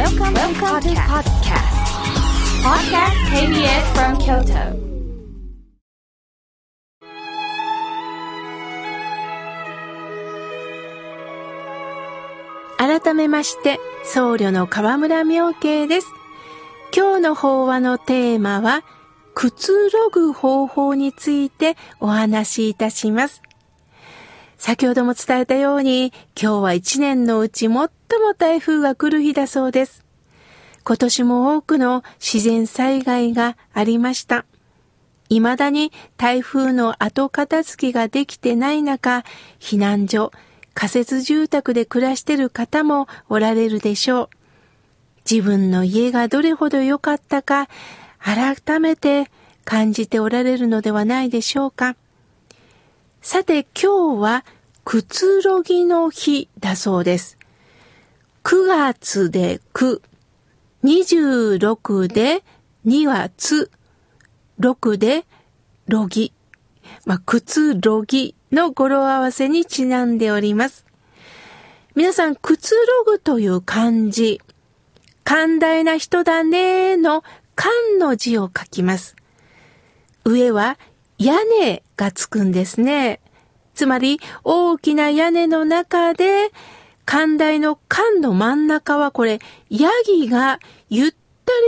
Welcome, Welcome to podcast. Podcast KBS from Kyoto. 改めまして、僧侶の河村明慶です。今日の法話のテーマは、くつろぐ方法についてお話しいたします。先ほども伝えたように、今日は一年のうち最も台風が来る日だそうです。今年も多くの自然災害がありました。未だに台風の後片付けができてない中、避難所、仮設住宅で暮らしてる方もおられるでしょう。自分の家がどれほど良かったか、改めて感じておられるのではないでしょうか。さて今日はくつろぎの日だそうです。9月で9、26で2はつ、6でろぎ。まあ、くつろぎの語呂合わせにちなんでおります。皆さん、くつろぐという漢字、寛大な人だねの漢の字を書きます。上は屋根がつくんですね。つまり大きな屋根の中で寛大の漢の真ん中はこれヤギがゆった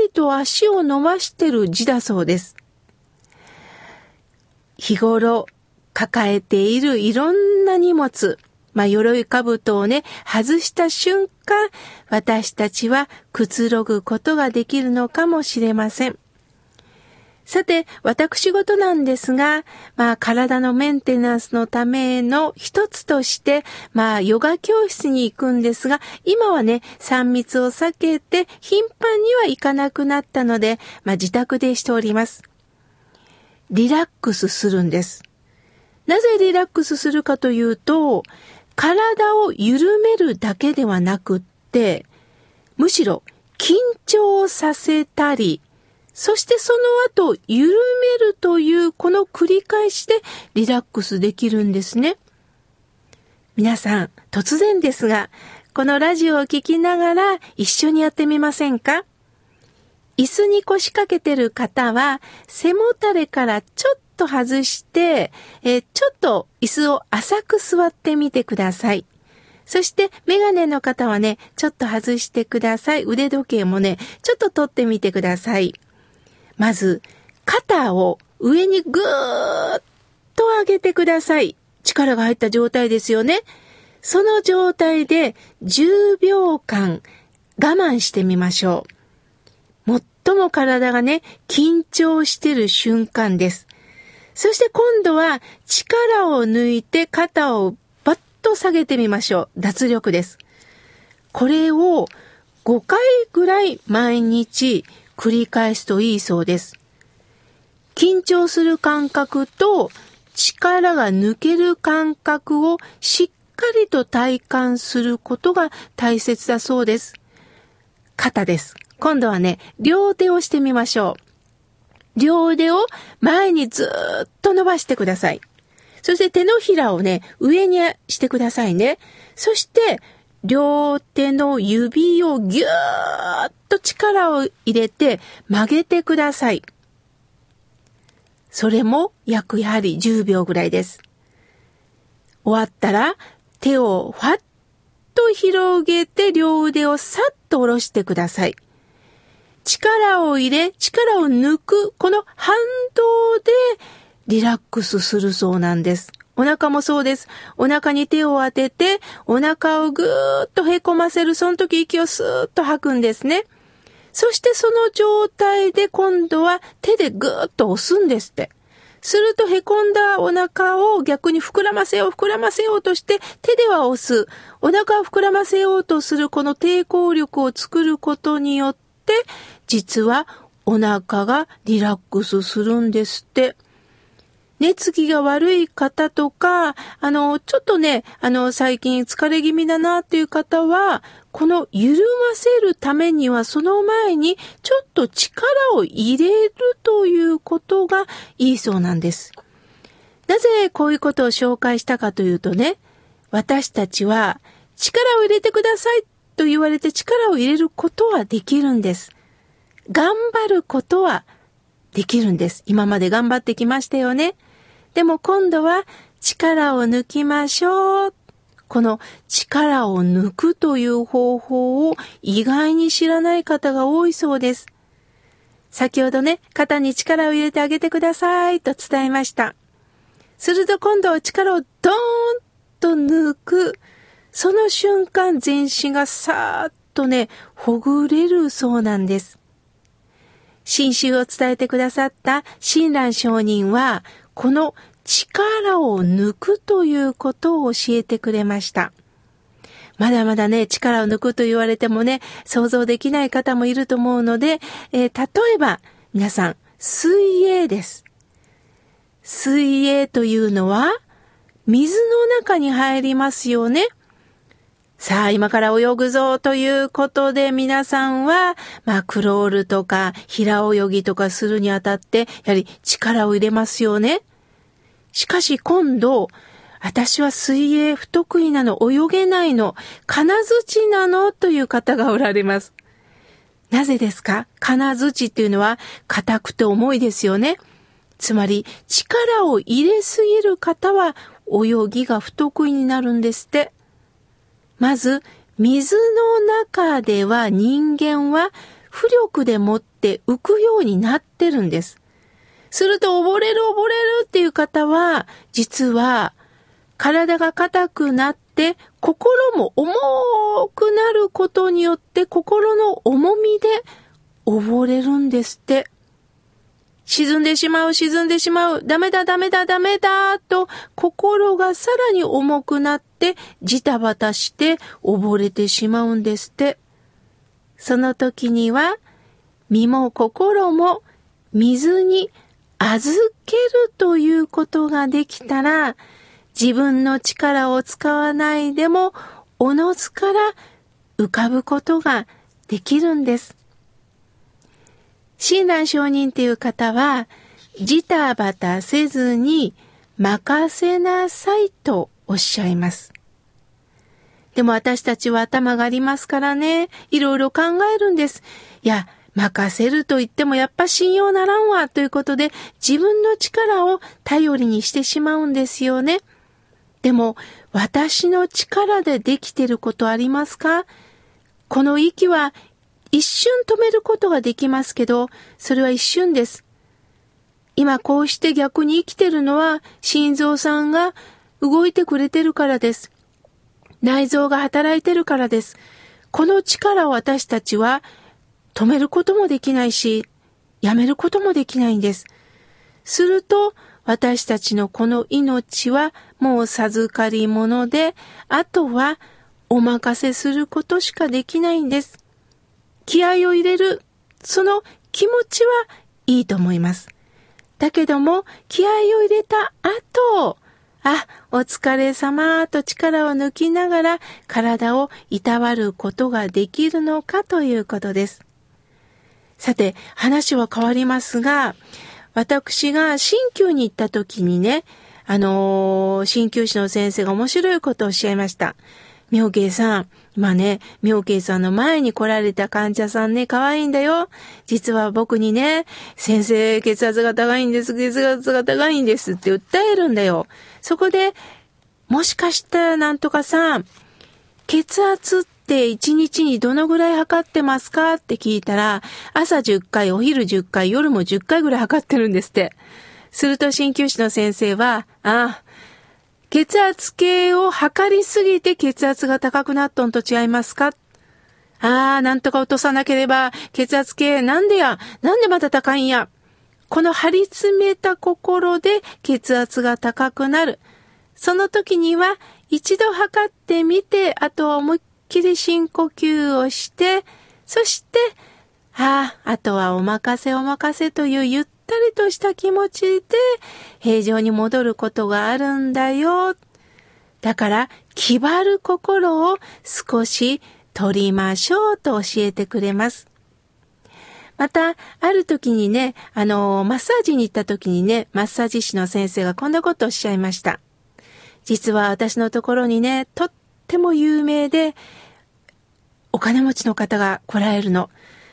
りと足を伸ばしてる字だそうです。日頃抱えているいろんな荷物、まあ、鎧兜をね、外した瞬間、私たちはくつろぐことができるのかもしれません。さて、私事なんですが、まあ、体のメンテナンスのための一つとして、まあ、ヨガ教室に行くんですが、今はね、3密を避けて頻繁には行かなくなったので、まあ、自宅でしております。リラックスするんです。なぜリラックスするかというと、体を緩めるだけではなくって、むしろ緊張させたり、そしてその後緩めるというこの繰り返しでリラックスできるんですね。皆さん、突然ですが、このラジオを聴きながら一緒にやってみませんか？椅子に腰掛けてる方は背もたれからちょっと外して、え、ちょっと椅子を浅く座ってみてください。そして、メガネの方はね、ちょっと外してください。腕時計もね、ちょっと取ってみてください。まず、肩を上にぐーっと上げてください。力が入った状態ですよね。その状態で10秒間我慢してみましょう。最も体がね、緊張してる瞬間です。そして今度は力を抜いて肩をバッと下げてみましょう。脱力です。これを5回ぐらい毎日繰り返すといいそうです。緊張する感覚と力が抜ける感覚をしっかりと体感することが大切だそうです。肩です。今度はね、両手をしてみましょう。両腕を前にずっと伸ばしてください。そして手のひらをね、上にしてくださいね。そして、両手の指をぎゅーっと力を入れて曲げてください。それも約やはり10秒ぐらいです。終わったら手をファッと広げて両腕をさっと下ろしてください。力を入れ、力を抜く、この反動でリラックスするそうなんです。お腹もそうです。お腹に手を当てて、お腹をぐーっとへこませる。その時息をスーッと吐くんですね。そしてその状態で今度は手でぐーっと押すんですって。するとへこんだお腹を逆に膨らませよう、膨らませようとして手では押す。お腹を膨らませようとするこの抵抗力を作ることによって、実はお腹がリラックスするんですって。寝つきが悪い方とか、あの、ちょっとね、あの、最近疲れ気味だなっていう方は、この緩ませるためには、その前にちょっと力を入れるということがいいそうなんです。なぜこういうことを紹介したかというとね、私たちは力を入れてくださいと言われて力を入れることはできるんです。頑張ることはできるんです。今まで頑張ってきましたよね。でも今度は力を抜きましょう。この力を抜くという方法を意外に知らない方が多いそうです。先ほどね、肩に力を入れてあげてくださいと伝えました。すると今度は力をドーンと抜く。その瞬間全身がさーっとね、ほぐれるそうなんです。新宗を伝えてくださった親鸞上人は、この力を抜くということを教えてくれました。まだまだね、力を抜くと言われてもね、想像できない方もいると思うので、えー、例えば、皆さん、水泳です。水泳というのは、水の中に入りますよね。さあ、今から泳ぐぞということで皆さんは、まあ、クロールとか平泳ぎとかするにあたって、やはり力を入れますよね。しかし今度、私は水泳不得意なの、泳げないの、金槌なのという方がおられます。なぜですか？金槌っていうのは硬くて重いですよね。つまり力を入れすぎる方は泳ぎが不得意になるんですって。まず、水の中では人間は浮力でもって浮くようになってるんです。すると溺れる溺れるっていう方は、実は体が硬くなって心も重くなることによって心の重みで溺れるんですって。沈んでしまう、沈んでしまう、ダメだ、ダメだ、ダメだ、と心がさらに重くなってジタバタして溺れてしまうんですって。その時には身も心も水に預けるということができたら自分の力を使わないでもおのずから浮かぶことができるんです。親鸞上人っていう方は、ジタバタせずに任せなさいとおっしゃいます。でも私たちは頭がありますからね、いろいろ考えるんです。いや、任せると言ってもやっぱ信用ならんわということで自分の力を頼りにしてしまうんですよね。でも私の力でできてることありますか？この息は一瞬止めることができますけど、それは一瞬です。今こうして逆に生きてるのは心臓さんが動いてくれてるからです。内臓が働いてるからです。この力を私たちは止めることもできないし、やめることもできないんです。すると、私たちのこの命はもう授かり物で、あとはお任せすることしかできないんです。気合を入れる、その気持ちはいいと思います。だけども、気合を入れた後、あ、お疲れ様と力を抜きながら体をいたわることができるのかということです。さて、話は変わりますが、私が鍼灸に行った時にね、あのー、鍼灸師の先生が面白いことをおっしゃいました。妙慶さん、今ね、妙慶さんの前に来られた患者さんね、可愛いんだよ。実は僕にね、先生、血圧が高いんです、血圧が高いんですって訴えるんだよ。そこで、もしかしたらなんとかさ、血圧って1日にどのぐらい測ってますかって聞いたら、朝10回、お昼10回、夜も10回ぐらい測ってるんですって。すると鍼灸師の先生は、ああ、血圧計を測りすぎて血圧が高くなっとんと違いますか？ああ、なんとか落とさなければ、血圧計なんでや、なんでまた高いんや？この張り詰めた心で血圧が高くなる。その時には一度測ってみて、あとは思いっきり深呼吸をして、そして、ああ、あとはお任せお任せというゆっったりとした気持ちで平常に戻ることがあるんだよ。だから、気張る心を少し取りましょうと教えてくれます。また、ある時にね、あの、マッサージに行った時にね、マッサージ師の先生がこんなことをおっしゃいました。実は私のところにね、とっても有名で、お金持ちの方が来られるの。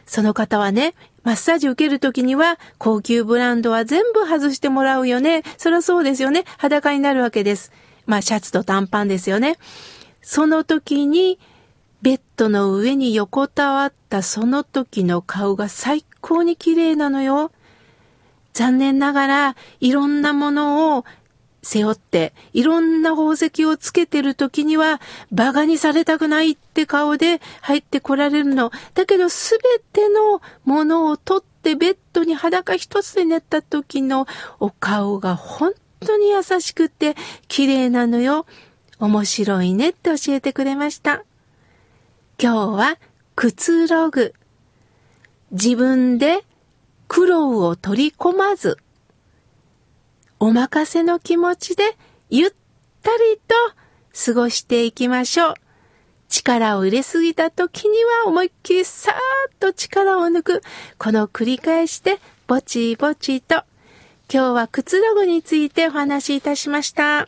その方はね、マッサージ受けるときには、高級ブランドは全部外してもらうよね。そりゃそうですよね。裸になるわけです。まあ、シャツと短パンですよね。その時に、ベッドの上に横たわったその時の顔が最高に綺麗なのよ。残念ながら、いろんなものを背負って、いろんな宝石をつけてる時には、馬鹿にされたくないって顔で入ってこられるの。だけど、すべてのものを取ってベッドに裸一つで寝た時のお顔が本当に優しくて綺麗なのよ。面白いねって教えてくれました。今日は、くつろぐ。自分で苦労を取り込まず。お任せの気持ちでゆったりと過ごしていきましょう。力を入れすぎた時には思いっきりさーっと力を抜く。この繰り返しでぼちぼちと。今日はくつろぐについてお話しいたしました。